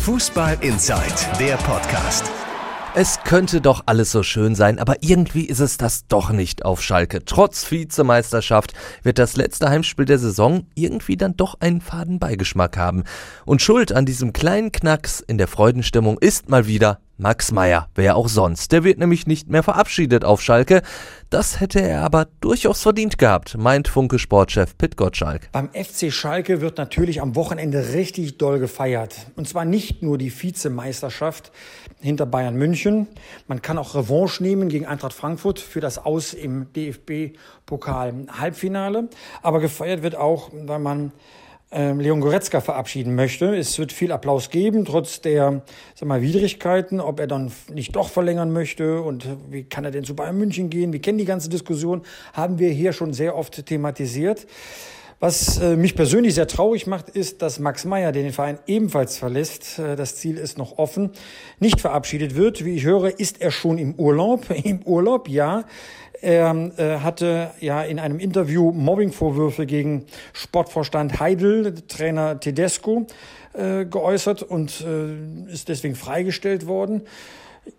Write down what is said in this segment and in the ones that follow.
Fußball Inside, der Podcast. Es könnte doch alles so schön sein, aber irgendwie ist es das doch nicht auf Schalke. Trotz Vizemeisterschaft wird das letzte Heimspiel der Saison irgendwie dann doch einen faden Beigeschmack haben. Und Schuld an diesem kleinen Knacks in der Freudenstimmung ist mal wieder Max Meyer, wer auch sonst. Der wird nämlich nicht mehr verabschiedet auf Schalke. Das hätte er aber durchaus verdient gehabt, meint Funke-Sportchef Pit Gottschalk. Beim FC Schalke wird natürlich am Wochenende richtig doll gefeiert. Und zwar nicht nur die Vizemeisterschaft hinter Bayern München. Man kann auch Revanche nehmen gegen Eintracht Frankfurt für das Aus im DFB-Pokal-Halbfinale. Aber gefeiert wird auch, weil man ähm, Leon Goretzka verabschieden möchte. Es wird viel Applaus geben, trotz der sag mal, Widrigkeiten, ob er dann nicht doch verlängern möchte und wie kann er denn zu Bayern München gehen. Wir kennen die ganze Diskussion, haben wir hier schon sehr oft thematisiert. Was äh, mich persönlich sehr traurig macht, ist, dass Max Meyer, der den Verein ebenfalls verlässt, äh, das Ziel ist noch offen, nicht verabschiedet wird. Wie ich höre, ist er schon im Urlaub. Im Urlaub, ja. Er äh, hatte ja in einem Interview Mobbingvorwürfe gegen Sportvorstand Heidel, Trainer Tedesco, geäußert und ist deswegen freigestellt worden.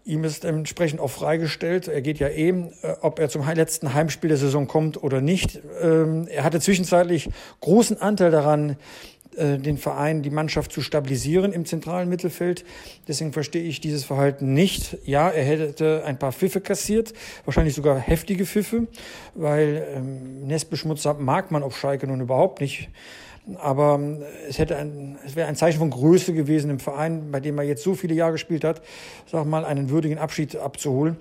Ihm ist entsprechend auch freigestellt. Er geht ja eh, äh, ob er zum letzten Heimspiel der Saison kommt oder nicht. Ähm, er hatte zwischenzeitlich großen Anteil daran, äh, den Verein, die Mannschaft zu stabilisieren im zentralen Mittelfeld. Deswegen verstehe ich dieses Verhalten nicht. Ja, er hätte ein paar Pfiffe kassiert, wahrscheinlich sogar heftige Pfiffe, weil ähm, Nestbeschmutzer mag man auf Schalke nun überhaupt nicht. Aber ähm, es hätte ein, es wäre ein Zeichen von Größe gewesen im Verein, bei dem er jetzt so viele Jahre gespielt hat, sag mal, einen würdigen Abschied abzuholen.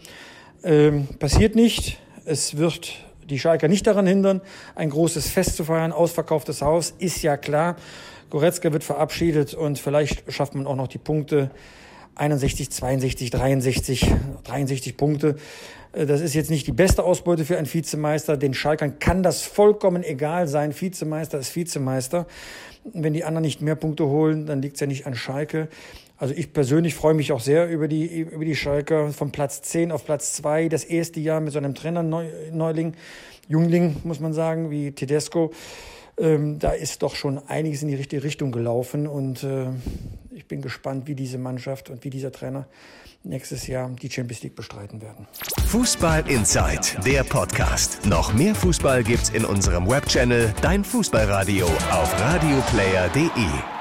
Ähm, passiert nicht. Es wird die Schalker nicht daran hindern, ein großes Fest zu feiern, ausverkauftes Haus, ist ja klar. Goretzka wird verabschiedet und vielleicht schafft man auch noch die Punkte 61, 62, 63, 63 Punkte. Äh, das ist jetzt nicht die beste Ausbeute für einen Vizemeister. Den Schalkern kann das vollkommen egal sein. Vizemeister ist Vizemeister. Wenn die anderen nicht mehr Punkte holen, dann liegt es ja nicht an Schalke. Also ich persönlich freue mich auch sehr über die, über die Schalker von Platz 10 auf Platz 2. Das erste Jahr mit so einem Trainer-Neuling, Jungling, muss man sagen, wie Tedesco. Ähm, da ist doch schon einiges in die richtige Richtung gelaufen und äh, ich bin gespannt, wie diese Mannschaft und wie dieser Trainer nächstes Jahr die Champions League bestreiten werden. Fußball Inside, der Podcast. Noch mehr Fußball gibt's in unserem Webchannel Dein Fußballradio auf radioplayer.de.